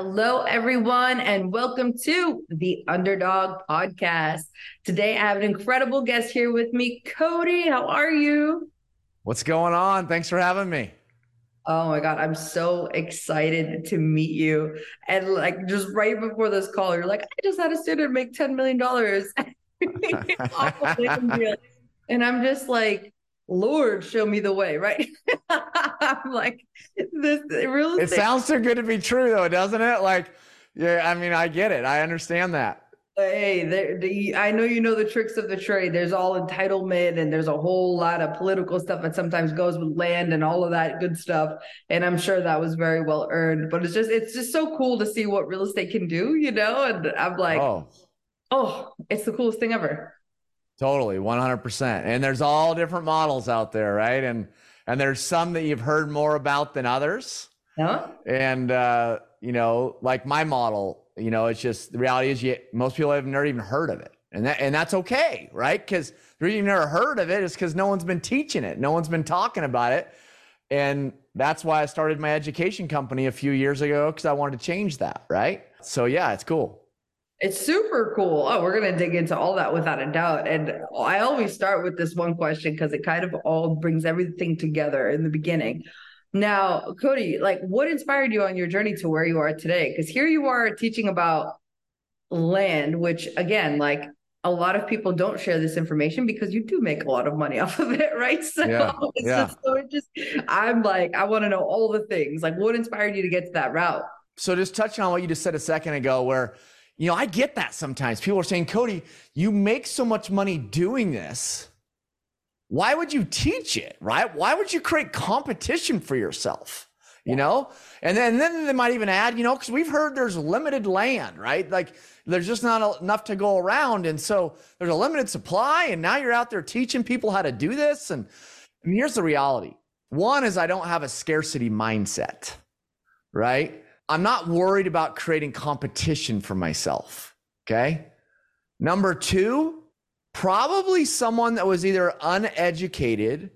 Hello, everyone, and welcome to the Underdog Podcast. Today, I have an incredible guest here with me, Cody. How are you? What's going on? Thanks for having me. Oh my God, I'm so excited to meet you. And like just right before this call, you're like, I just had a student make $10 million. and I'm just like, Lord, show me the way, right? I'm like, this real estate. It sounds too good to be true, though, doesn't it? Like, yeah, I mean, I get it. I understand that. Hey, there, the, I know you know the tricks of the trade. There's all entitlement, and there's a whole lot of political stuff that sometimes goes with land and all of that good stuff. And I'm sure that was very well earned. But it's just, it's just so cool to see what real estate can do, you know. And I'm like, oh, oh it's the coolest thing ever. Totally, 100%. And there's all different models out there, right? And and there's some that you've heard more about than others. Yeah. And uh, you know, like my model, you know, it's just the reality is you most people have never even heard of it. And that and that's okay, right? Because the reason you've never heard of it is because no one's been teaching it. No one's been talking about it. And that's why I started my education company a few years ago because I wanted to change that, right? So yeah, it's cool. It's super cool. Oh, we're going to dig into all that without a doubt. And I always start with this one question because it kind of all brings everything together in the beginning. Now, Cody, like what inspired you on your journey to where you are today? Because here you are teaching about land, which again, like a lot of people don't share this information because you do make a lot of money off of it, right? So yeah, it's yeah. just so it just I'm like, I want to know all the things. Like what inspired you to get to that route? So just touching on what you just said a second ago, where you know, I get that sometimes. People are saying, Cody, you make so much money doing this. Why would you teach it, right? Why would you create competition for yourself? You know? And then, and then they might even add, you know, because we've heard there's limited land, right? Like there's just not enough to go around. And so there's a limited supply. And now you're out there teaching people how to do this. And, and here's the reality one is I don't have a scarcity mindset, right? I'm not worried about creating competition for myself. Okay. Number two, probably someone that was either uneducated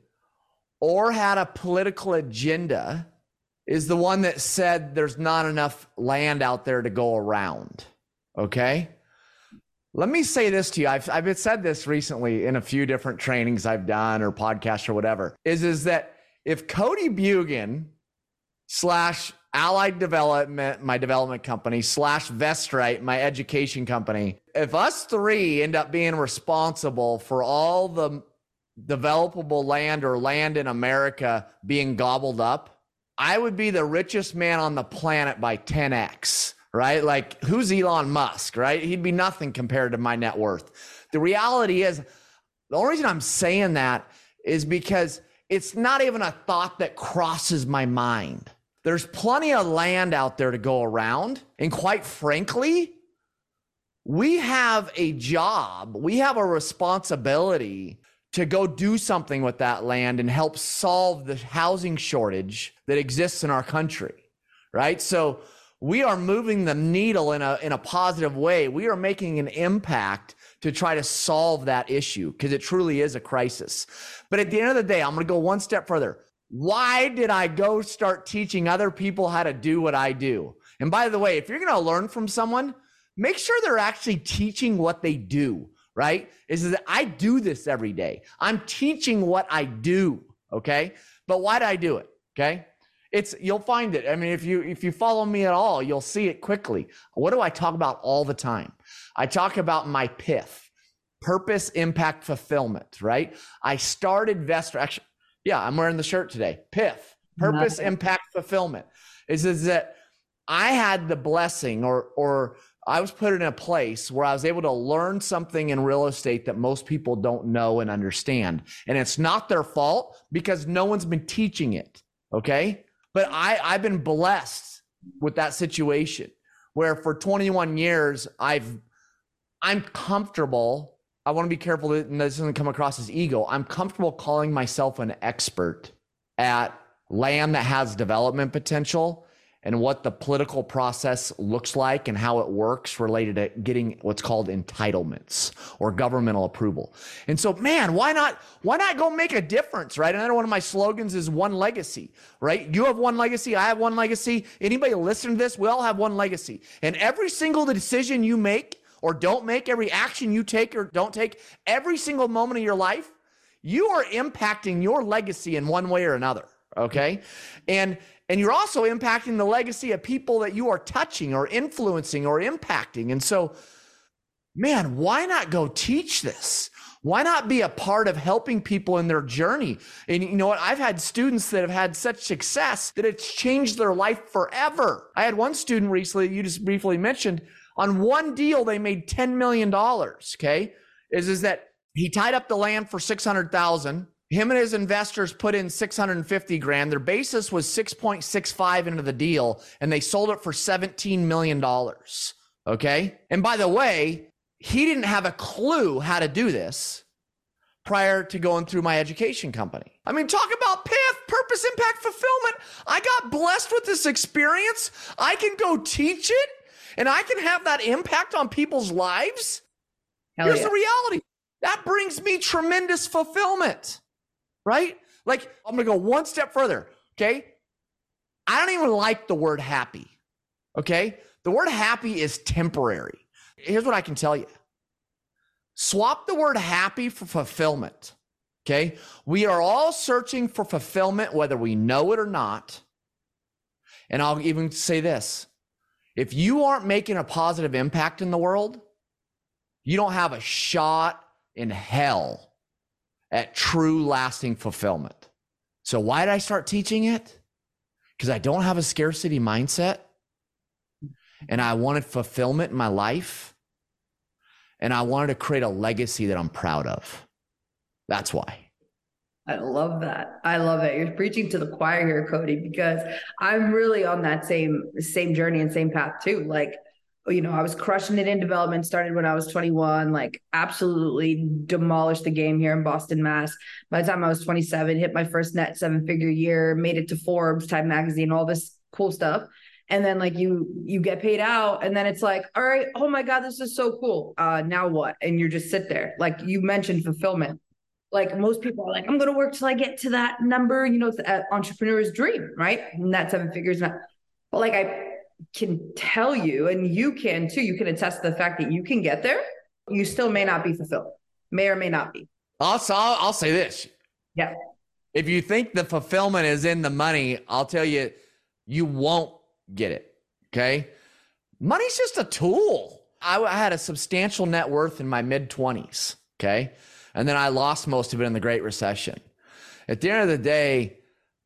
or had a political agenda is the one that said there's not enough land out there to go around. Okay. Let me say this to you. I've, I've said this recently in a few different trainings I've done or podcasts or whatever is, is that if Cody Bjugan slash Allied Development, my development company, slash VestRight, my education company. If us three end up being responsible for all the developable land or land in America being gobbled up, I would be the richest man on the planet by 10x, right? Like, who's Elon Musk, right? He'd be nothing compared to my net worth. The reality is, the only reason I'm saying that is because it's not even a thought that crosses my mind. There's plenty of land out there to go around. And quite frankly, we have a job, we have a responsibility to go do something with that land and help solve the housing shortage that exists in our country, right? So we are moving the needle in a, in a positive way. We are making an impact to try to solve that issue because it truly is a crisis. But at the end of the day, I'm going to go one step further. Why did I go start teaching other people how to do what I do? And by the way, if you're going to learn from someone, make sure they're actually teaching what they do, right? Is that I do this every day. I'm teaching what I do, okay? But why do I do it? Okay? It's you'll find it. I mean, if you if you follow me at all, you'll see it quickly. What do I talk about all the time? I talk about my PIF, purpose, impact, fulfillment, right? I started VestRight. Actually, yeah, I'm wearing the shirt today. PIF, purpose, impact, fulfillment. Is, is that I had the blessing or or I was put in a place where I was able to learn something in real estate that most people don't know and understand. And it's not their fault because no one's been teaching it. Okay. But I, I've been blessed with that situation where for 21 years, I've, I'm comfortable I want to be careful that this doesn't come across as ego. I'm comfortable calling myself an expert at land that has development potential and what the political process looks like and how it works related to getting what's called entitlements or governmental approval. And so, man, why not why not go make a difference, right? Another one of my slogans is one legacy, right? You have one legacy, I have one legacy. Anybody listening to this, we all have one legacy. And every single decision you make or don't make, every action you take or don't take, every single moment of your life, you are impacting your legacy in one way or another, okay? And and you're also impacting the legacy of people that you are touching or influencing or impacting. And so, man, why not go teach this? Why not be a part of helping people in their journey? And you know what? I've had students that have had such success that it's changed their life forever. I had one student recently, you just briefly mentioned, on one deal, they made $10 million. Okay. Is, is that he tied up the land for 600,000 him and his investors put in 650 grand. Their basis was 6.65 into the deal, and they sold it for 17 million dollars. Okay. And by the way, he didn't have a clue how to do this prior to going through my education company. I mean, talk about PIF, purpose, impact, fulfillment. I got blessed with this experience. I can go teach it and I can have that impact on people's lives. Hell Here's yeah. the reality that brings me tremendous fulfillment right? Like, I'm to go one step further. Okay. I don't even like the word happy. Okay. The word happy is temporary. Here's what I can tell you swap the word happy for fulfillment. Okay. We are all searching for fulfillment, whether we know it or not. And I'll even say this if you aren't making a positive impact in the world, you don't have a shot in hell at true lasting fulfillment. So, why did I start teaching it? Because I don't have a scarcity mindset and I wanted fulfillment in my life and I wanted to create a legacy that I'm proud of. That's why. I love that. I love it. You're preaching to the choir here, Cody, because I'm really on that same same journey and same path too. Like you know, I was crushing it in development, started when I was 21, like absolutely demolished the game here in Boston, Mass. By the time I was 27, hit my first net seven figure year, made it to Forbes, Time Magazine, all this cool stuff. And then like you you get paid out and then it's like, all right, oh my God, this is so cool. Uh now what? And you just sit there. Like you mentioned fulfillment. Like most people are like, I'm gonna work till I get to that number. You know, it's an uh, entrepreneur's dream, right? And that seven figures. Not, but like I can tell you, and you can too, you can attest to the fact that you can get there, you still may not be fulfilled, may or may not be. Also, I'll, I'll say this. Yeah. If you think the fulfillment is in the money, I'll tell you, you won't get it. Okay. Money's just a tool. I, I had a substantial net worth in my mid 20s. Okay. And then I lost most of it in the Great Recession. At the end of the day,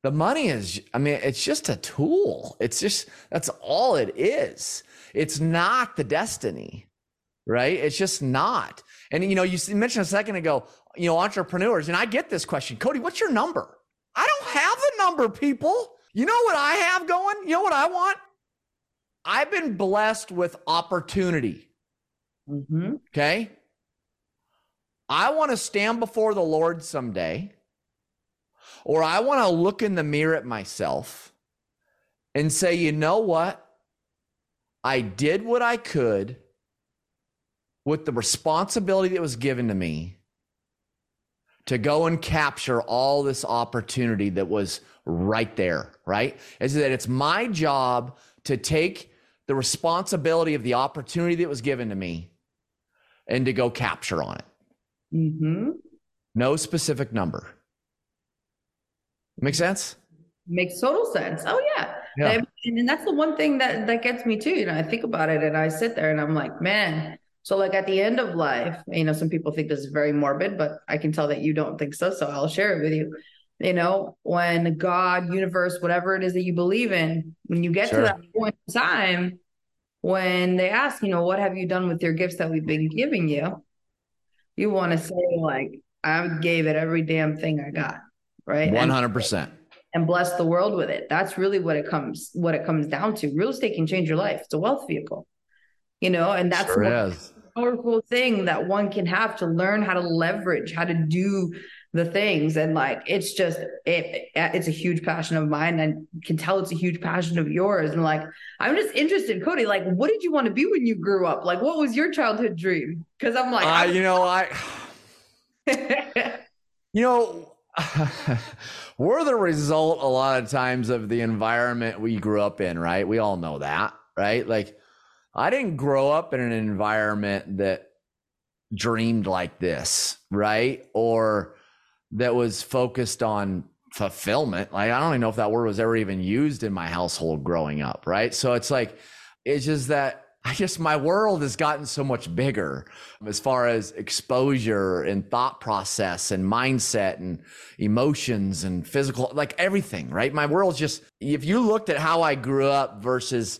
the money is, I mean, it's just a tool. It's just, that's all it is. It's not the destiny, right? It's just not. And, you know, you mentioned a second ago, you know, entrepreneurs, and I get this question Cody, what's your number? I don't have a number, people. You know what I have going? You know what I want? I've been blessed with opportunity. Mm-hmm. Okay. I want to stand before the Lord someday or I want to look in the mirror at myself and say, you know what? I did what I could with the responsibility that was given to me to go and capture all this opportunity that was right there, right? Is that it's my job to take the responsibility of the opportunity that was given to me and to go capture on it. Mm-hmm. No specific number. Make sense? Makes total sense. Oh yeah. yeah. And that's the one thing that that gets me too. You know, I think about it and I sit there and I'm like, man. So like at the end of life, you know, some people think this is very morbid, but I can tell that you don't think so. So I'll share it with you. You know, when God, universe, whatever it is that you believe in, when you get sure. to that point in time, when they ask, you know, what have you done with your gifts that we've been giving you? You want to say, like, I gave it every damn thing I got right? 100%. And, and bless the world with it. That's really what it comes what it comes down to. Real estate can change your life. It's a wealth vehicle. You know, and that's sure a powerful thing that one can have to learn how to leverage, how to do the things. And like it's just it it's a huge passion of mine and can tell it's a huge passion of yours. And like i'm just interested cody like what did you want to be when you grew up? Like what was your childhood dream? Because i'm like uh, you know i you know we're the result a lot of times of the environment we grew up in right? We all know that right? Like i didn't grow up in an environment that dreamed like this right? Or that was focused on fulfillment. Like I don't even know if that word was ever even used in my household growing up, right? So it's like it's just that I guess my world has gotten so much bigger as far as exposure and thought process and mindset and emotions and physical, like everything, right? My world's just, if you looked at how I grew up versus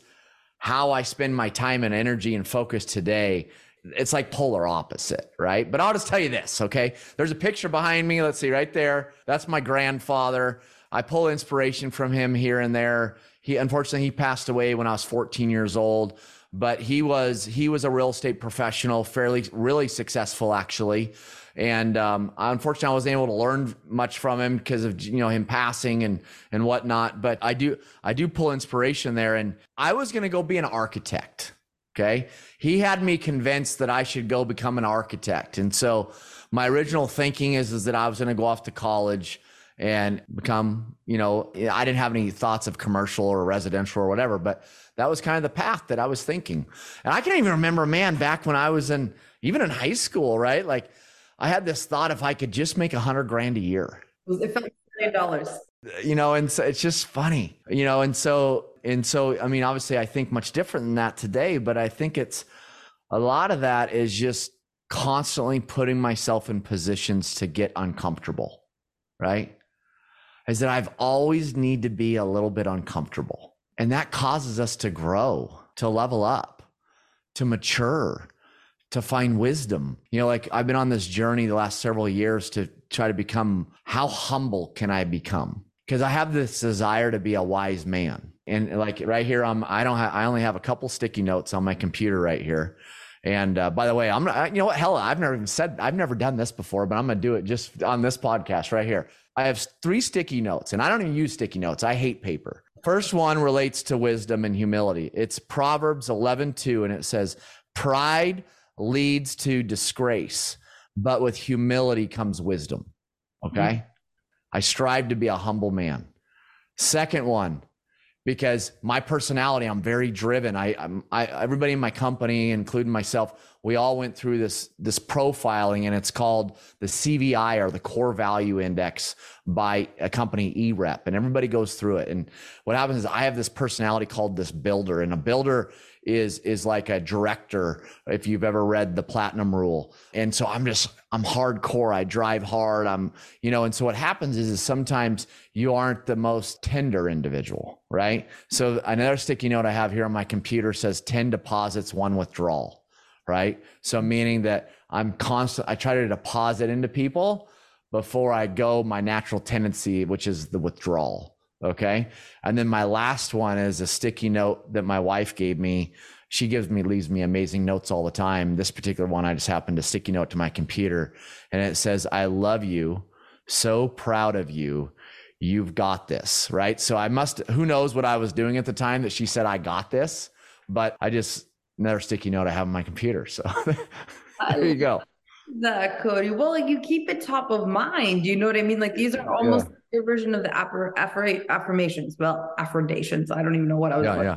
how I spend my time and energy and focus today, it's like polar opposite, right? But I'll just tell you this, okay? There's a picture behind me. Let's see, right there. That's my grandfather. I pull inspiration from him here and there. He unfortunately he passed away when I was 14 years old, but he was he was a real estate professional, fairly really successful actually. And um, unfortunately, I wasn't able to learn much from him because of you know him passing and and whatnot. But I do I do pull inspiration there, and I was going to go be an architect. Okay. He had me convinced that I should go become an architect. And so my original thinking is, is that I was going to go off to college and become, you know, I didn't have any thoughts of commercial or residential or whatever, but that was kind of the path that I was thinking. And I can't even remember, man, back when I was in, even in high school, right? Like I had this thought if I could just make a hundred grand a year. It felt like million dollars. You know, and so it's just funny, you know, and so and so i mean obviously i think much different than that today but i think it's a lot of that is just constantly putting myself in positions to get uncomfortable right? Is that i've always need to be a little bit uncomfortable. And that causes us to grow to level up to mature to find wisdom. You know like i've been on this journey the last several years to try to become how humble can i become? Because i have this desire to be a wise man and like right here i'm i don't have i only have a couple sticky notes on my computer right here. And uh, by the way i'm not you know what? Hell i've never even said i've never done this before but i'm gonna do it just on this podcast right here. I have three sticky notes and i don't even use sticky notes. I hate paper. First one relates to wisdom and humility. It's proverbs 11 2 and it says pride leads to disgrace but with humility comes wisdom. Okay? Mm-hmm. i strive to be a humble man. Second one because my personality, I'm very driven. I, I'm, I, everybody in my company, including myself, we all went through this, this profiling and it's called the CVI or the core value index by a company EREP and everybody goes through it. And what happens is I have this personality called this builder and a builder is is like a director if you've ever read the platinum rule. And so i'm just i'm hardcore. I drive hard. I'm you know and so what happens is, is sometimes you aren't the most tender individual right? So another sticky note i have here on my computer says 10 deposits one withdrawal right? So meaning that i'm constant i try to deposit into people before i go my natural tendency which is the withdrawal Okay. And then my last one is a sticky note that my wife gave me. She gives me, leaves me amazing notes all the time. This particular one, I just happened to sticky note to my computer and it says, I love you. So proud of you. You've got this. Right. So I must, who knows what I was doing at the time that she said, I got this, but I just, another sticky note I have on my computer. So there you go that Cody. Well, like you keep it top of mind. You know what I mean? Like these are almost yeah. Your version of the affir- affir- affirmations. Well, affirmations. I don't even know what I was. Yeah, yeah.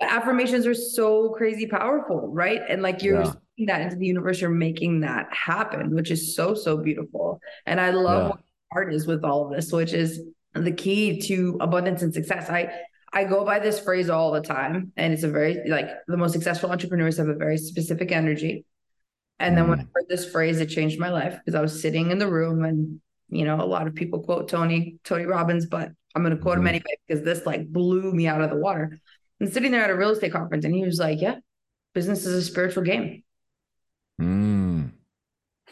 But affirmations are so crazy powerful, right? And like you're yeah. that into the universe, you're making that happen, which is so so beautiful. And I love yeah. what art is with all of this, which is the key to abundance and success. I I go by this phrase all the time, and it's a very like the most successful entrepreneurs have a very specific energy and then when I mm. heard this phrase, it changed my life because I was sitting in the room and, you know, a lot of people quote Tony, Tony Robbins, but I'm going to quote mm-hmm. him anyway because this like blew me out of the water. I'm sitting there at a real estate conference and he was like, yeah, business is a spiritual game. Mm.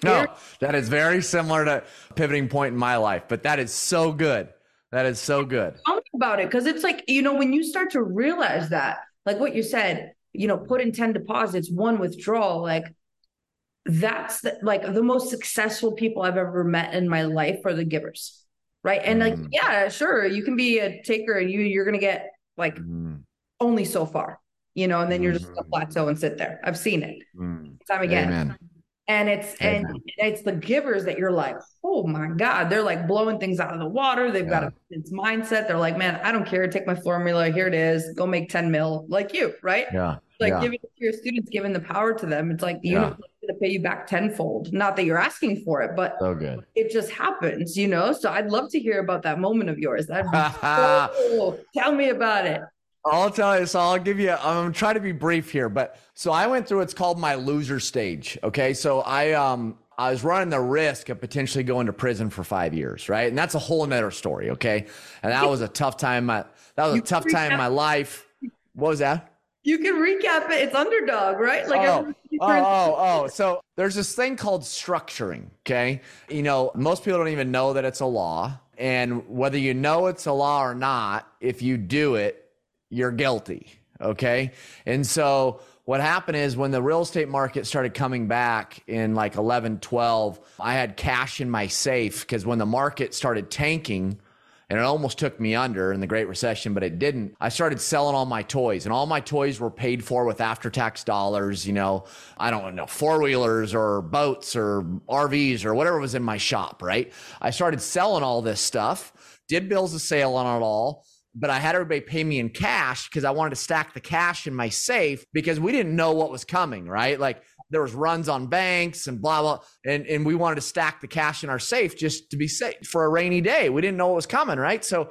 No, that is very similar to pivoting point in my life, but that is so good. That is so good. Tell me about it because it's like, you know, when you start to realize that, like what you said, you know, put in 10 deposits, one withdrawal, like that's the, like the most successful people I've ever met in my life are the givers. Right. And like, Mm. yeah, sure, you can be a taker and you you're gonna get like Mm, only so far, you know, and then you're just gonna Mhm. plateau and sit there. I've seen it mm. time again. Amen. And it's and it's the givers that you're like, oh my God, they're like blowing things out of the water. They've got a it's mindset. They're like, man, I don't care. Take my formula. Here it is. Go make 10 mil like you, right? Yeah. Like yeah. giving it to your students, giving the power to them. It's like the Yeah. universe is gonna pay you back tenfold. Not that you're asking for it, but So good. it just happens, you know. So I'd love to hear about that moment of yours. That'd be so cool. Tell me about it. I'll tell you. So I'll give you. I'm trying to be brief here, but so I went through. It's called my loser stage. Okay, so I um I was running the risk of potentially going to prison for five years, right? And that's a whole nother story. Okay, and that was a tough time. My, that was a tough time in my life. What was that? You can recap it. It's underdog, right? Like Oh, Oh, oh, oh. So there's this thing called structuring. Okay. You know, most people don't even know that it's a law. And whether you know it's a law or not, if you do it, you're guilty. Okay. And so what happened is when the real estate market started coming back in like 11, 12, I had cash in my safe because when the market started tanking, and it almost took me under in the Great Recession, but it didn't. I started selling all my toys, and all my toys were paid for with after tax dollars. You know, I don't know, four wheelers or boats or RVs or whatever was in my shop, right? I started selling all this stuff, did bills of sale on it all. But I had everybody pay me in cash because I wanted to stack the cash in my safe because we didn't know what was coming, right? Like there was runs on banks and blah blah and and we wanted to stack the cash in our safe just to be safe for a rainy day. We didn't know what was coming right? So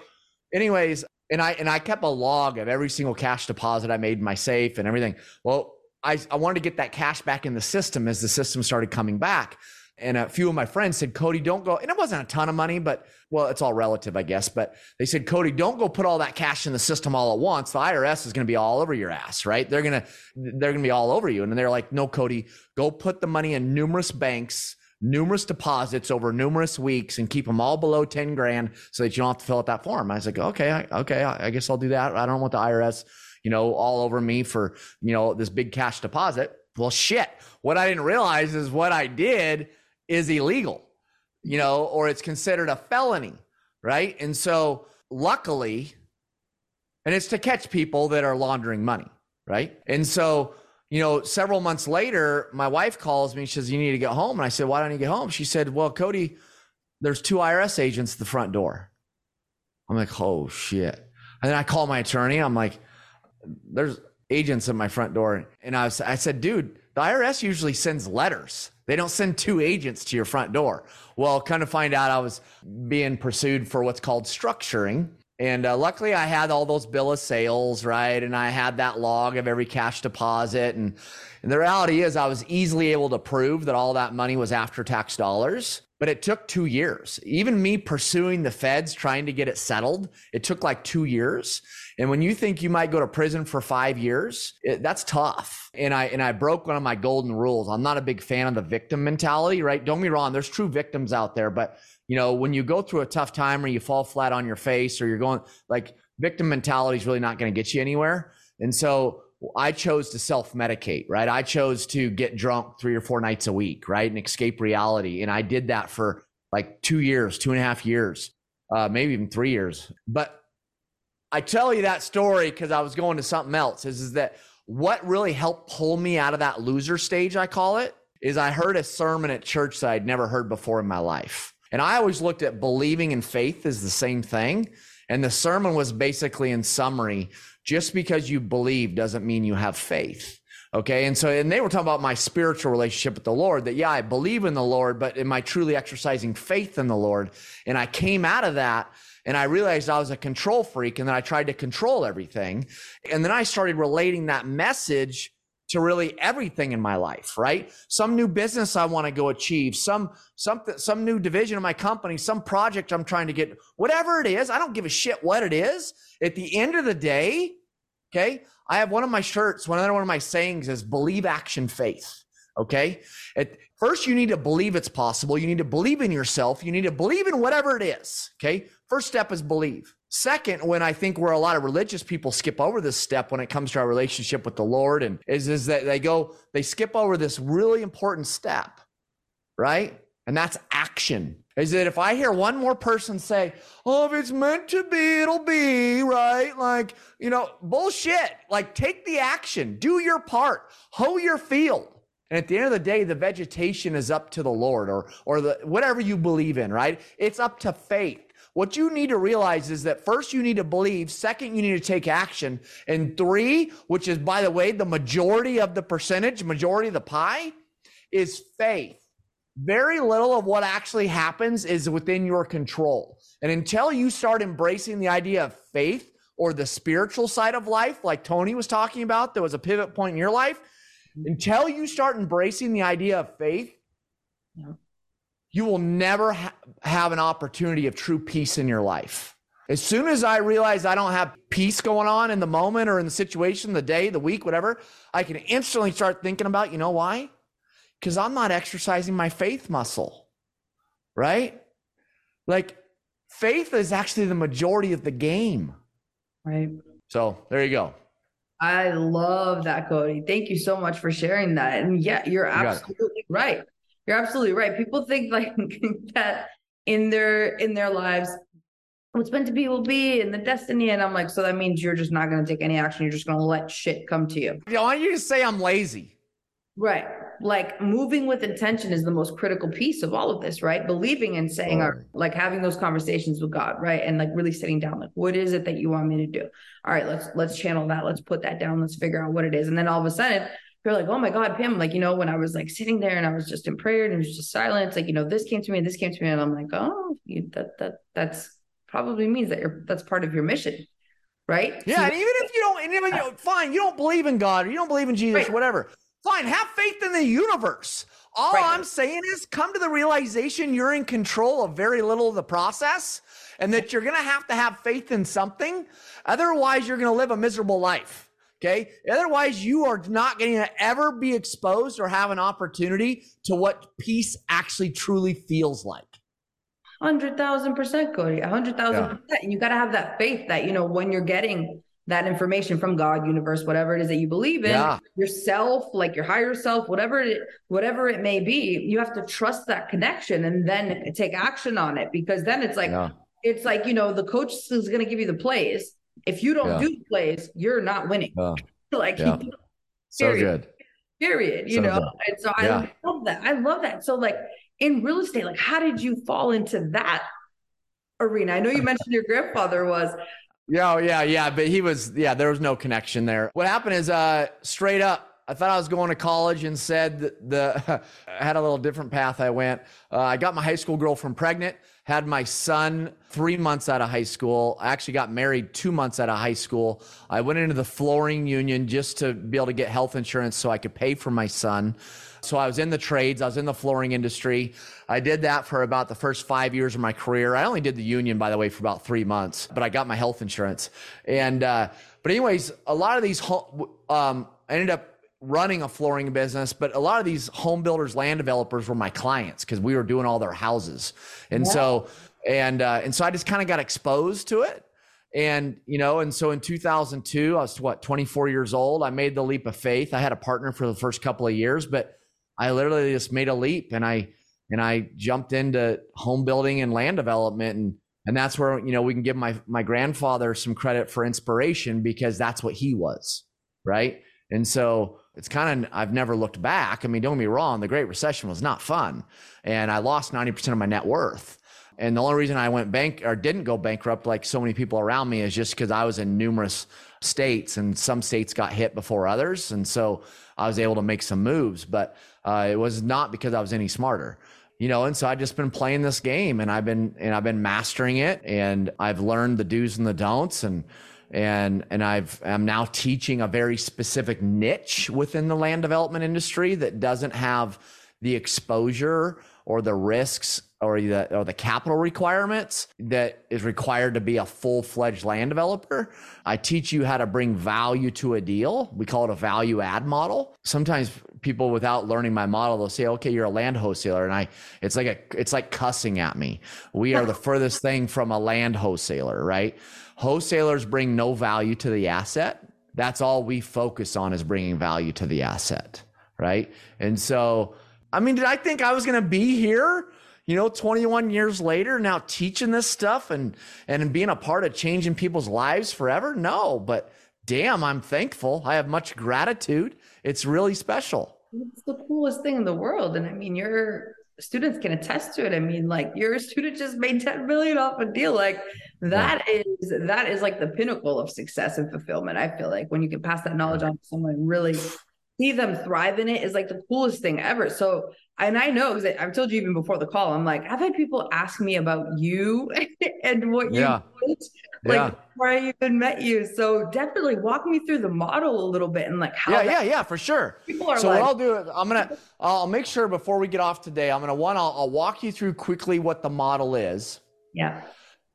anyways and i and i kept a log of every single cash deposit i made in my safe and everything. Well i i wanted to get that cash back in the system as the system started coming back and a few of my friends said cody don't go and it wasn't a ton of money but well it's all relative i guess but they said cody don't go put all that cash in the system all at once. The irs is going to be all over your ass right? They're going to they're going to be all over you. And they're like no cody go put the money in numerous banks numerous deposits over numerous weeks and keep them all below 10 grand so that you don't have to fill out that form. I was like okay I, okay I, guess i'll do that. I don't want the irs you know all over me for you know this big cash deposit. Well shit. What i didn't realize is what i did is illegal you know or it's considered a felony right and so luckily and it's to catch people that are laundering money right and so you know, several months later, my wife calls me. She says, You need to get home. And I said, Why don't you get home? She said, Well, Cody, there's two IRS agents at the front door. I'm like, Oh, shit. And then I call my attorney. I'm like, There's agents at my front door. And I, was, I said, Dude, the IRS usually sends letters. They don't send two agents to your front door. Well, kind of find out I was being pursued for what's called structuring. And uh, luckily, I had all those bill of sales, right? And I had that log of every cash deposit. And, and the reality is, I was easily able to prove that all that money was after tax dollars. But it took two years. Even me pursuing the feds, trying to get it settled, it took like two years. And when you think you might go to prison for five years, it, that's tough. And I and I broke one of my golden rules. I'm not a big fan of the victim mentality, right? Don't be wrong. There's true victims out there, but you know, when you go through a tough time or you fall flat on your face or you're going like victim mentality is really not going to get you anywhere. And so I chose to self medicate, right? I chose to get drunk three or four nights a week, right? And escape reality. And I did that for like two years, two and a half years, uh, maybe even three years. But I tell you that story because I was going to something else is, is that what really helped pull me out of that loser stage, I call it, is I heard a sermon at church that I'd never heard before in my life. And I always looked at believing and faith as the same thing. And the sermon was basically in summary just because you believe doesn't mean you have faith. Okay. And so, and they were talking about my spiritual relationship with the Lord that, yeah, I believe in the Lord, but am I truly exercising faith in the Lord? And I came out of that and I realized I was a control freak and then I tried to control everything. And then I started relating that message to really everything in my life, right? Some new business I want to go achieve, some something some new division of my company, some project I'm trying to get, whatever it is, I don't give a shit what it is. At the end of the day, okay? I have one of my shirts, one other one of my sayings is believe action faith. Okay. At first, you need to believe it's possible. You need to believe in yourself. You need to believe in whatever it is. Okay. First step is believe. Second, when I think where a lot of religious people skip over this step when it comes to our relationship with the Lord, and is is that they go, they skip over this really important step, right? And that's action. Is that if I hear one more person say, Oh, if it's meant to be, it'll be, right? Like, you know, bullshit. Like, take the action, do your part, hoe your field. And at the end of the day, the vegetation is up to the Lord or, or the, whatever you believe in, right? It's up to faith. What you need to realize is that first you need to believe, second you need to take action, and three, which is by the way the majority of the percentage, majority of the pie, is faith. Very little of what actually happens is within your control. And until you start embracing the idea of faith or the spiritual side of life, like Tony was talking about, there was a pivot point in your life. Until you start embracing the idea of faith, you will never ha- have an opportunity of true peace in your life. As soon as I realize I don't have peace going on in the moment or in the situation, the day, the week, whatever, I can instantly start thinking about, you know why? Because I'm not exercising my faith muscle, right? Like faith is actually the majority of the game. Right. So there you go. I love that, Cody. Thank you so much for sharing that. And yeah, you're absolutely right. You're absolutely right. People think like that in their in their lives, what's meant to be will be and the destiny. And I'm like, so that means you're just not gonna take any action. You're just gonna let shit come to you. Why don't you just say I'm lazy? Right. Like moving with intention is the most critical piece of all of this, right? Believing and saying oh. our like having those conversations with God, right? And like really sitting down, like, what is it that you want me to do? All right, let's let's channel that. Let's put that down. Let's figure out what it is. And then all of a sudden, you're like, oh my God, Pam, like, you know, when I was like sitting there and I was just in prayer and it was just silence, like, you know, this came to me and this came to me. And I'm like, oh, you, that, that, that's probably means that you're, that's part of your mission. Right. Yeah. So, and even if you don't, and even, you know, fine, you don't believe in God or you don't believe in Jesus, right. whatever, fine, have faith in the universe. All right. I'm saying is come to the realization you're in control of very little of the process and that you're going to have to have faith in something. Otherwise, you're going to live a miserable life. Okay. Otherwise, you are not going to ever be exposed or have an opportunity to what peace actually truly feels like. Hundred thousand percent, Cody. A hundred thousand percent. And you got to have that faith that, you know, when you're getting that information from God, universe, whatever it is that you believe in, yeah. yourself, like your higher self, whatever it, whatever it may be, you have to trust that connection and then take action on it because then it's like, yeah. it's like, you know, the coach is going to give you the plays if you don't yeah. do plays, you're not winning. Uh, like yeah. so good. Period. You so know, good. and so I love that. I love that. So like in real estate, like how did you fall into that arena? I know you mentioned your grandfather was yeah, oh, yeah, yeah. But he was, yeah, there was no connection there. What happened is, uh, straight up, I thought I was going to college and said the, I had a little different path I went. Uh, I got my high school girlfriend pregnant had my son three months out of high school. I actually got married two months out of high school. I went into the flooring union just to be able to get health insurance so I could pay for my son. So I was in the trades, I was in the flooring industry. I did that for about the first five years of my career. I only did the union, by the way, for about three months, but I got my health insurance. And, uh, but anyways, a lot of these, um, I ended up running a flooring business, but a lot of these home builders, land developers were my clients because we were doing all their houses. And so, and, uh, and so I just kind of got exposed to it. And, you know, and so in 2002, I was what, 24 years old. I made the leap of faith. I had a partner for the first couple of years, but I literally just made a leap and I, and I jumped into home building and land development. And, and that's where, you know, we can give my, my grandfather some credit for inspiration because that's what he was. Right. And so, it's kind of I've never looked back. I mean, don't get me wrong, the Great Recession was not fun, and I lost ninety percent of my net worth. And the only reason I went bank or didn't go bankrupt like so many people around me is just because I was in numerous states, and some states got hit before others, and so I was able to make some moves. But uh, it was not because I was any smarter you know and so i've just been playing this game and i've been and i've been mastering it and i've learned the do's and the don'ts and and and I've I'm now teaching a very specific niche within the land development industry that doesn't have the exposure or the risks or the or the capital requirements that is required to be a full-fledged land developer. I teach you how to bring value to a deal. We call it a value add model. Sometimes people without learning my model they'll say okay you're a land wholesaler and I it's like a it's like cussing at me. We are the furthest thing from a land wholesaler, right? Wholesalers bring no value to the asset. That's all we focus on is bringing value to the asset, right? And so I mean, did I think I was going to be here? You know, 21 years later, now teaching this stuff and and being a part of changing people's lives forever? No, but damn, I'm thankful. I have much gratitude. It's really special. It's the coolest thing in the world. And I mean, your students can attest to it. I mean, like your student just made 10 million off a deal. Like that yeah. is that is like the pinnacle of success and fulfillment. I feel like when you can pass that knowledge on to someone and really see them thrive in it is like the coolest thing ever. So, and I know because I've told you even before the call, I'm like, I've had people ask me about you and what you yeah. Like yeah. before I even met you. So definitely walk me through the model a little bit and like how. Yeah, yeah, yeah, for sure. People are so like, what I'll do I'm gonna I'll make sure before we get off today, I'm gonna one I'll, I'll walk you through quickly what the model is. Yeah.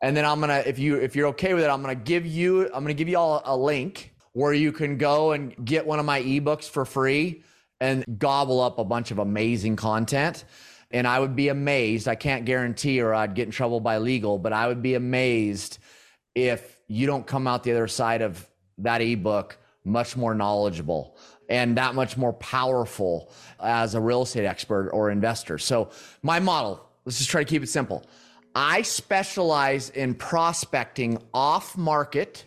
And then I'm gonna if you if you're okay with it, I'm gonna give you I'm gonna give you all a link where you can go and get one of my ebooks for free and gobble up a bunch of amazing content. And I would be amazed. I can't guarantee or I'd get in trouble by legal, but I would be amazed if you don't come out the other side of that ebook much more knowledgeable and that much more powerful as a real estate expert or investor. So, my model, let's just try to keep it simple. I specialize in prospecting off market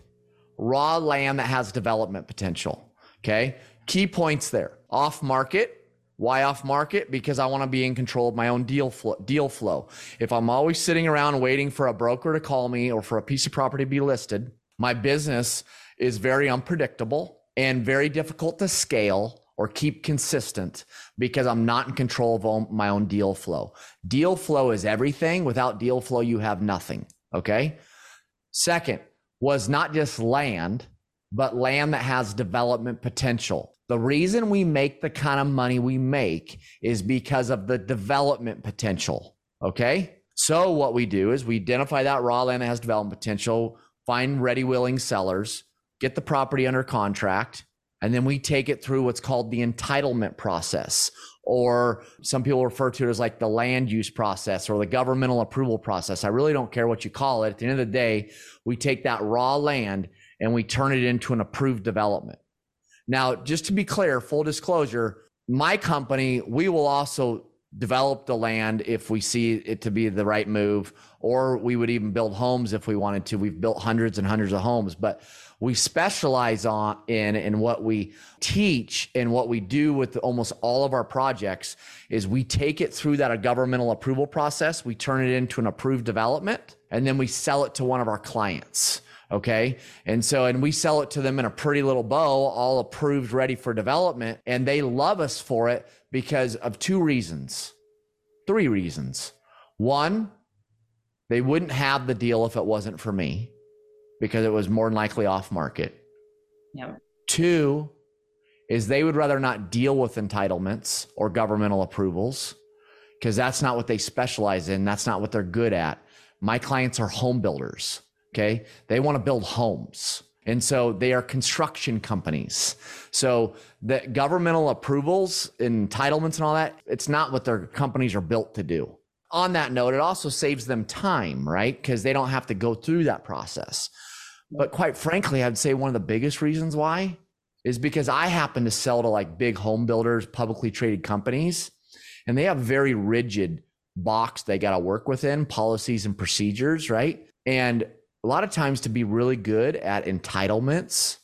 raw land that has development potential. Okay. Key points there off market. Why off market? Because I want to be in control of my own deal flow, deal flow. If I'm always sitting around waiting for a broker to call me or for a piece of property to be listed, my business is very unpredictable and very difficult to scale or keep consistent because I'm not in control of my own deal flow. Deal flow is everything. Without deal flow, you have nothing. Okay. Second, was not just land, but land that has development potential. The reason we make the kind of money we make is because of the development potential. Okay. So, what we do is we identify that raw land that has development potential, find ready, willing sellers, get the property under contract, and then we take it through what's called the entitlement process, or some people refer to it as like the land use process or the governmental approval process. I really don't care what you call it. At the end of the day, we take that raw land and we turn it into an approved development. Now, just to be clear, full disclosure, my company, we will also develop the land if we see it to be the right move, or we would even build homes if we wanted to. We've built hundreds and hundreds of homes, but we specialize on in and what we teach and what we do with almost all of our projects is we take it through that governmental approval process, we turn it into an approved development, and then we sell it to one of our clients. Okay. And so, and we sell it to them in a pretty little bow, all approved, ready for development. And they love us for it because of two reasons, three reasons. One, they wouldn't have the deal if it wasn't for me because it was more than likely off market. Yeah. Two is they would rather not deal with entitlements or governmental approvals because that's not what they specialize in. That's not what they're good at. My clients are home builders. Okay. They want to build homes. And so they are construction companies. So the governmental approvals, entitlements, and all that, it's not what their companies are built to do. On that note, it also saves them time, right? Because they don't have to go through that process. But quite frankly, I'd say one of the biggest reasons why is because I happen to sell to like big home builders, publicly traded companies, and they have very rigid box they got to work within, policies and procedures, right? And a lot of times to be really good at entitlements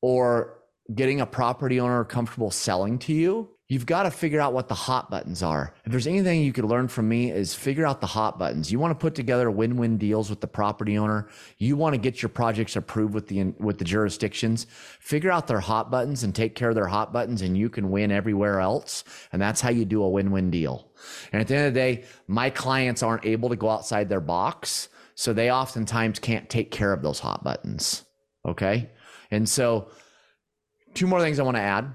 or getting a property owner comfortable selling to you, you've got to figure out what the hot buttons are. If there's anything you could learn from me is figure out the hot buttons. You want to put together win-win deals with the property owner. You want to get your projects approved with the with the jurisdictions. Figure out their hot buttons and take care of their hot buttons and you can win everywhere else. And that's how you do a win-win deal. And at the end of the day, my clients aren't able to go outside their box, so they oftentimes can't take care of those hot buttons. Okay? And so two more things I want to add.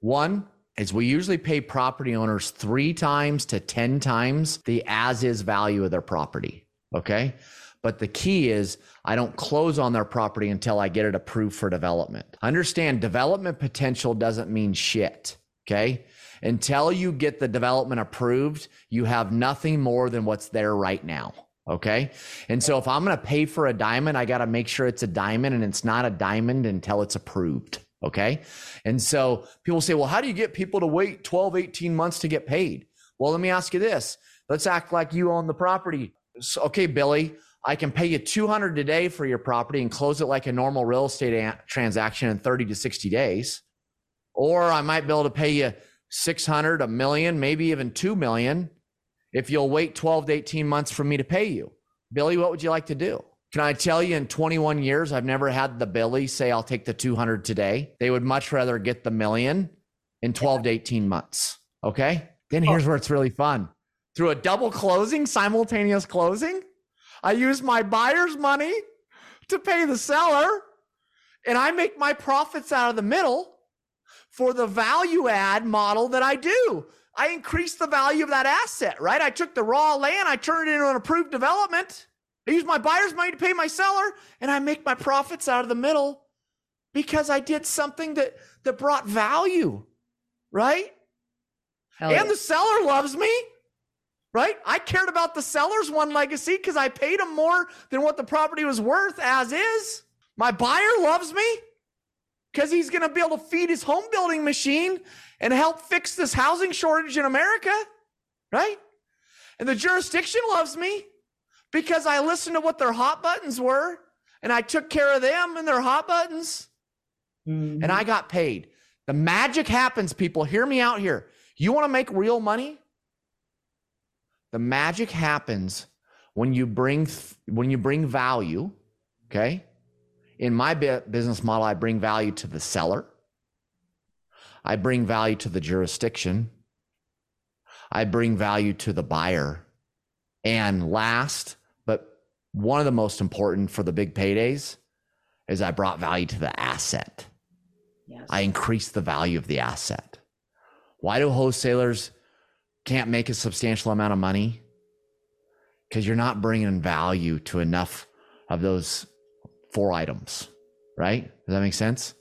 One, is we usually pay property owners three times to 10 times the as is value of their property. Okay. But the key is I don't close on their property until I get it approved for development. Understand development potential doesn't mean shit. Okay. Until you get the development approved, you have nothing more than what's there right now. Okay. And so if I'm going to pay for a diamond, I got to make sure it's a diamond and it's not a diamond until it's approved. Okay. And so people say, well, how do you get people to wait 12, 18 months to get paid? Well, let me ask you this. Let's act like you own the property. So, okay, Billy, I can pay you 200 today for your property and close it like a normal real estate a- transaction in 30 to 60 days. Or I might be able to pay you 600, a million, maybe even 2 million if you'll wait 12 to 18 months for me to pay you. Billy, what would you like to do? Can I tell you in 21 years, I've never had the Billy say, I'll take the 200 today. They would much rather get the million in 12 to 18 months. Okay. Then here's where it's really fun. Through a double closing, simultaneous closing, I use my buyer's money to pay the seller and I make my profits out of the middle for the value add model that I do. I increase the value of that asset, right? I took the raw land, I turned it into an approved development. I use my buyer's money to pay my seller, and I make my profits out of the middle because I did something that that brought value, right? Hell and yeah. the seller loves me, right? I cared about the seller's one legacy because I paid him more than what the property was worth as is. My buyer loves me because he's going to be able to feed his home building machine and help fix this housing shortage in America, right? And the jurisdiction loves me because I listened to what their hot buttons were and I took care of them and their hot buttons mm-hmm. and I got paid. The magic happens, people. Hear me out here. You want to make real money? The magic happens when you bring when you bring value, okay? In my business model, I bring value to the seller. I bring value to the jurisdiction. I bring value to the buyer. And last, but one of the most important for the big paydays is I brought value to the asset. Yes. I increased the value of the asset. Why do wholesalers can't make a substantial amount of money? Because you're not bringing value to enough of those four items, right? Does that make sense?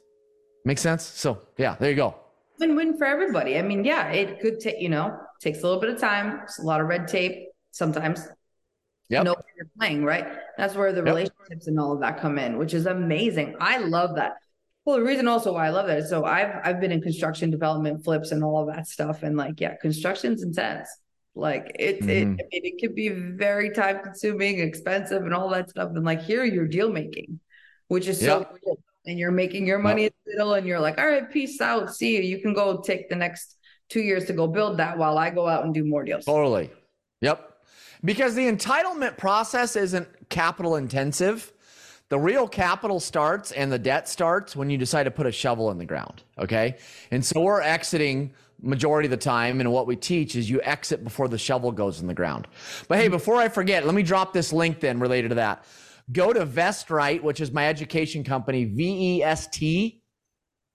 Make sense? So, yeah, there you go win-win for everybody. I mean, yeah, it could take, you know, takes a little bit of time. It's a lot of red tape sometimes. Yeah. Know you're playing, right? That's where the yep. relationships and all of that come in, which is amazing. I love that. Well, the reason also why I love that is so I've I've been in construction development flips and all of that stuff. And like, yeah, construction's intense. Like it, mm-hmm. it, I mean, it could be very time consuming, expensive, and all that stuff. And like here, you're deal making, which is so cool and you're making your money and you're like, all right, peace out. See you. You can go take the next two years to go build that while I go out and do more deals. Totally. Yep. Because the entitlement process isn't capital intensive. The real capital starts and the debt starts when you decide to put a shovel in the ground. Okay. And so we're exiting majority of the time. And what we teach is you exit before the shovel goes in the ground. But hey, before I forget, let me drop this link then related to that go to VestRight, which is my education company, V E S T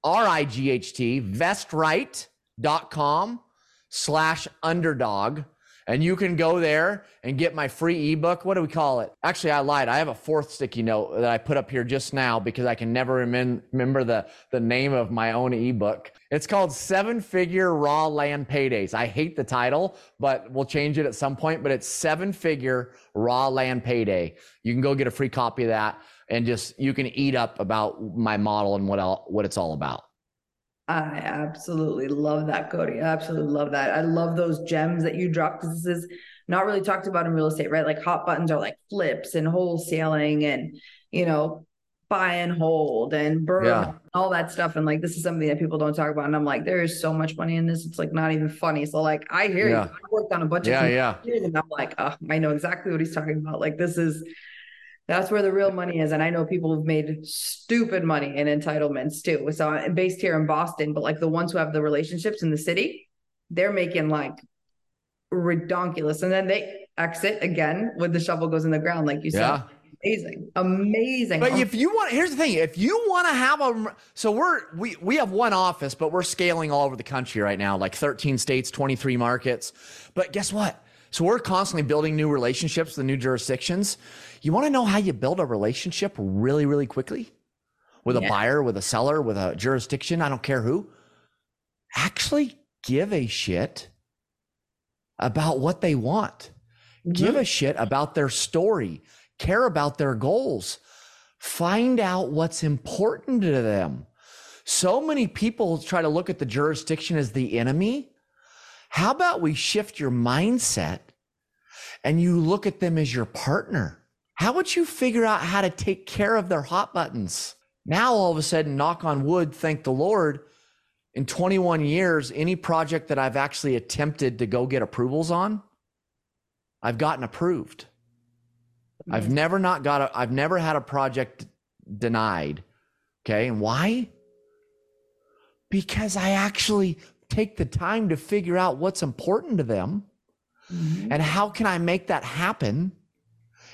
R I G H T, vestright.com slash underdog. And you can go there and get my free ebook. What do we call it? Actually, I lied. I have a fourth sticky note that I put up here just now because I can never remember the, the name of my own ebook. It's called Seven Figure Raw Land Paydays. I hate the title, but we'll change it at some point. But it's Seven Figure Raw Land Payday. You can go get a free copy of that and just you can eat up about my model and what what it's all about. I absolutely love that, Cody. I absolutely love that. I love those gems that you drop because this is not really talked about in real estate, right? Like hot buttons are like flips and wholesaling and, you know, buy and hold and burn yeah. all that stuff. And like, this is something that people don't talk about. And I'm like, there is so much money in this. It's like not even funny. So like, I hear yeah. you. I worked on a bunch yeah, of yeah. and I'm like, oh, I know exactly what he's talking about. Like, this is that's where the real money is. And I know people have made stupid money in entitlements too. So I'm based here in Boston, but like the ones who have the relationships in the city, they're making like redonkulous. And then they exit again when the shovel goes in the ground, like you said. Amazing, amazing. But oh. if you want, here's the thing: if you want to have a, so we're we we have one office, but we're scaling all over the country right now, like 13 states, 23 markets. But guess what? So we're constantly building new relationships the new jurisdictions. You want to know how you build a relationship really, really quickly with a buyer, with a seller, with a jurisdiction? I don't care who. Actually, give a shit about what they want. Mm-hmm. Give a shit about their story care about their goals. Find out what's important to them. So many people try to look at the jurisdiction as the enemy. How about we shift your mindset and you look at them as your partner? How would you figure out how to take care of their hot buttons? Now, all of a sudden, knock on wood, thank the Lord, in 21 years, any project that I've actually attempted to go get approvals on, I've gotten approved. I've never not got a, I've never had a project denied. Okay. And why? Because I actually take the time to figure out what's important to them mm-hmm. and how can I make that happen.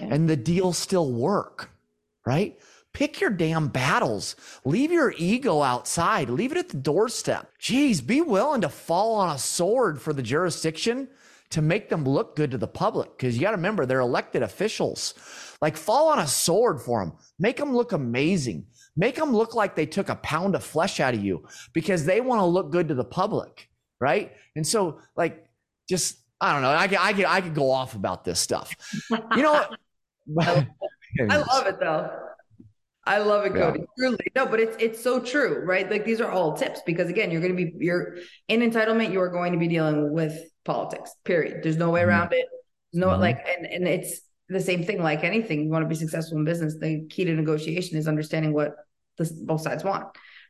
And the deal still work. Right. Pick your damn battles. Leave your ego outside. Leave it at the doorstep. Geez, be willing to fall on a sword for the jurisdiction to make them look good to the public because you got to remember they're elected officials. Like fall on a sword for them, make them look amazing, make them look like they took a pound of flesh out of you because they want to look good to the public, right? And so, like, just I don't know, I could I could I could go off about this stuff, you know. I love it though. I love it, Cody. Yeah. Truly. No, but it's it's so true, right? Like these are all tips because again, you're gonna be you're in entitlement, you are going to be dealing with politics. Period. There's no way mm-hmm. around it. There's no mm-hmm. like and and it's the same thing like anything. You want to be successful in business, the key to negotiation is understanding what the, both sides want.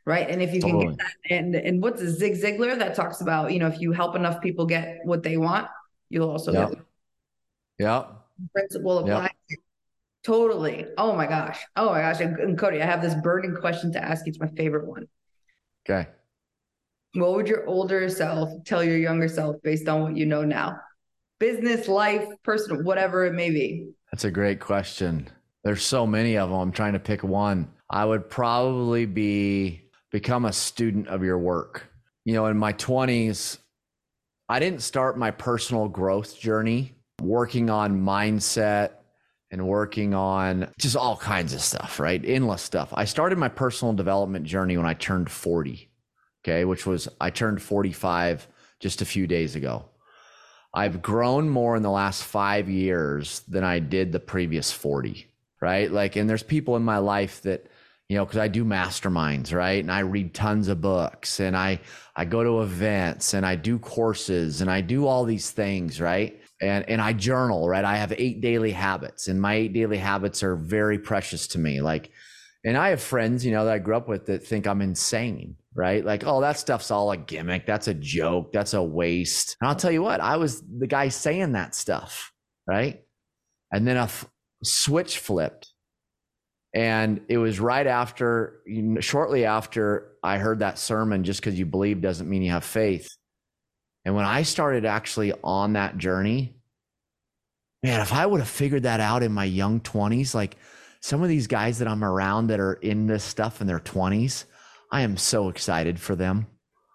Right. And if you can get that and and what's a Zig Ziglar that talks about, you know, if you help enough people get what they want, you'll also yep. get yeah. Principle applies. Totally. Oh my gosh. Oh my gosh. And, Cody, I have this burning question to ask you. It's my favorite one. Okay. What would your older self tell your younger self based on what you know now? Business, life, personal, whatever it may be. That's a great question. There's so many of them. I'm trying to pick one. I would probably be become a student of your work. You know, in my 20s, I didn't start my personal growth journey working on mindset and working on just all kinds of stuff, right? Endless stuff. I started my personal development journey when I turned 40, okay, which was I turned 45 just a few days ago. I've grown more in the last five years than I did the previous 40, right? Like, and there's people in my life that, you know, because I do masterminds, right? And I read tons of books and I I go to events and I do courses and I do all these things, right? And and I journal, right? I have eight daily habits, and my eight daily habits are very precious to me. Like, and I have friends, you know, that I grew up with that think I'm insane, right? Like, oh, that stuff's all a gimmick. That's a joke. That's a waste. And I'll tell you what, I was the guy saying that stuff, right? And then a f- switch flipped. And it was right after, shortly after I heard that sermon, just because you believe doesn't mean you have faith. And when I started actually on that journey, man, if I would have figured that out in my young 20s, like some of these guys that I'm around that are in this stuff in their 20s, I am so excited for them.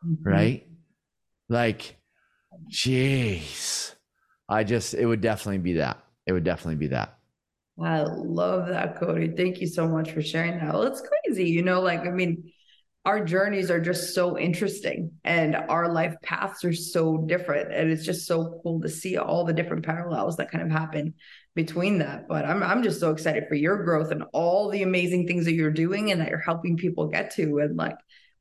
Mm-hmm. Right? Like, jeez. I just, it would definitely be that. It would definitely be that. I love that, Cody. Thank you so much for sharing that. Well, it's crazy. You know, like, I mean, our journeys are just so interesting and our life paths are so different. And it's just so cool to see all the different parallels that kind of happen between that. But i'm i'm just so excited for your growth and all the amazing things that you're doing and that you're helping people get to and like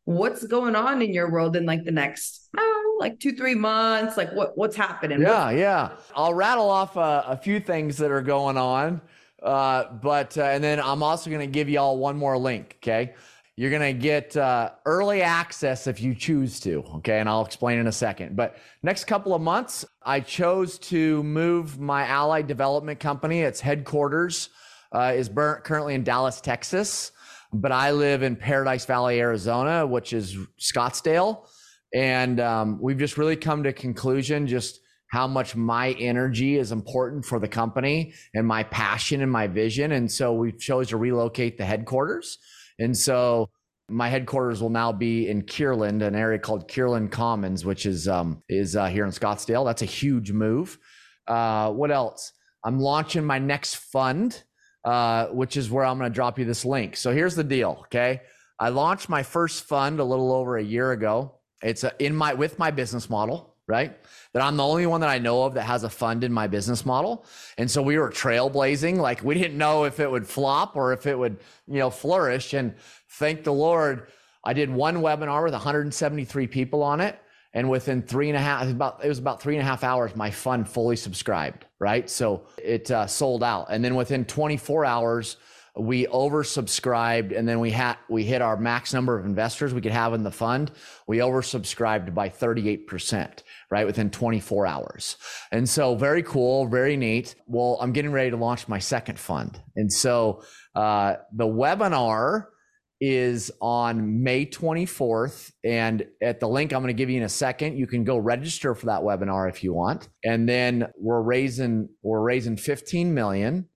what's going on in your world in like the next oh, like 2 3 months? Like what what's happening? Yeah yeah. I'll rattle off a, a few things that are going on uh, but uh, and then i'm also going to give you all one more link okay you're going to get uh, early access if you choose to. Okay. And I'll explain in a second. But next couple of months, I chose to move my Allied Development Company. Its headquarters uh, is currently in Dallas, Texas. But I live in Paradise Valley, Arizona, which is Scottsdale. And um, we've just really come to conclusion just how much my energy is important for the company and my passion and my vision. And so we chose to relocate the headquarters. And so my headquarters will now be in Kierland, an area called Kierland Commons, which is um, is uh, here in Scottsdale. That's a huge move. Uh, what else? I'm launching my next fund, uh, which is where I'm going to drop you this link. So here's the deal. Okay, I launched my first fund a little over a year ago. It's a, in my with my business model, right? That I'm the only one that I know of that has a fund in my business model. And so we were trailblazing. Like we didn't know if it would flop or if it would, you know, flourish. And thank the Lord, I did one webinar with 173 people on it. And within three and a half, about it was about three and a half hours, my fund fully subscribed. Right, so it uh, sold out, and then within 24 hours, we oversubscribed, and then we had we hit our max number of investors we could have in the fund. We oversubscribed by 38 percent, right, within 24 hours. And so, very cool, very neat. Well, I'm getting ready to launch my second fund, and so uh, the webinar is on May 24th. And at the link I'm going to give you in a second, you can go register for that webinar if you want. And then we're raising, we're raising 15 million.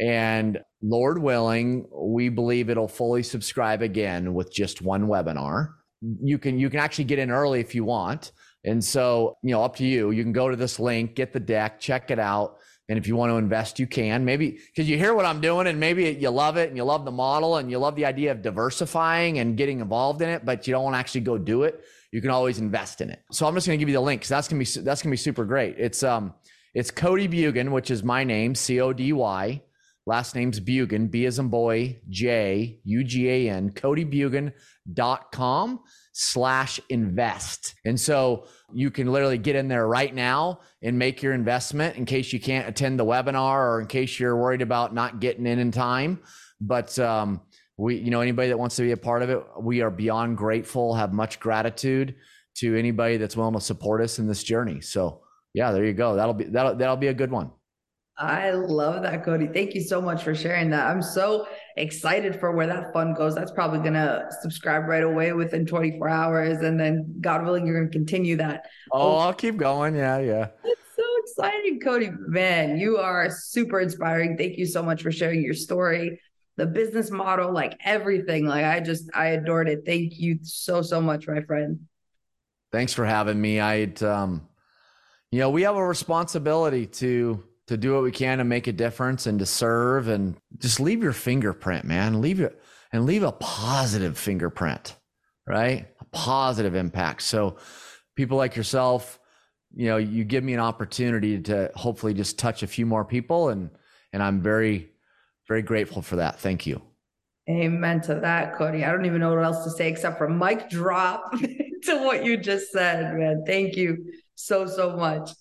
And Lord willing, we believe it'll fully subscribe again with just one webinar. You can you can actually get in early if you want. And so, you know, up to you. You can go to this link, get the deck, check it out. And if you want to invest, you can. Maybe because you hear what I'm doing and maybe you love it and you love the model and you love the idea of diversifying and getting involved in it, but you don't want to actually go do it. You can always invest in it. So I'm just going to give you the link because that's going to be that's going to be super great. It's um it's Cody Bjugan, which is my name, C O D Y. Last name's Bjugan, B as in boy, J U G A N, CodyBjugan.com slash invest. And so you can literally get in there right now and make your investment in case you can't attend the webinar or in case you're worried about not getting in in time. But um, we, you know, anybody that wants to be a part of it, we are beyond grateful, have much gratitude to anybody that's willing to support us in this journey. So yeah, there you go. That'll be that'll that'll be a good one. I love that, Cody. Thank you so much for sharing that. I'm so excited for where that fund goes. That's probably going to subscribe right away within 24 hours. And then, God willing, you're going to continue that. Oh, I'll keep going. Yeah, yeah. It's so exciting, Cody. Man, you are super inspiring. Thank you so much for sharing your story, the business model, like everything. Like, I just, I adored it. Thank you so, so much, my friend. Thanks for having me. I'd, um, you know, we have a responsibility to to do what we can to make a difference and to serve and just leave your fingerprint, man. Leave it and leave a positive fingerprint, right? A positive impact. So people like yourself, you know, you give me an opportunity to hopefully just touch a few more people and and I'm very very grateful for that. Thank you. Amen to that, Cody. I don't even know what else to say except for mic drop to what you just said, man. Thank you so so much.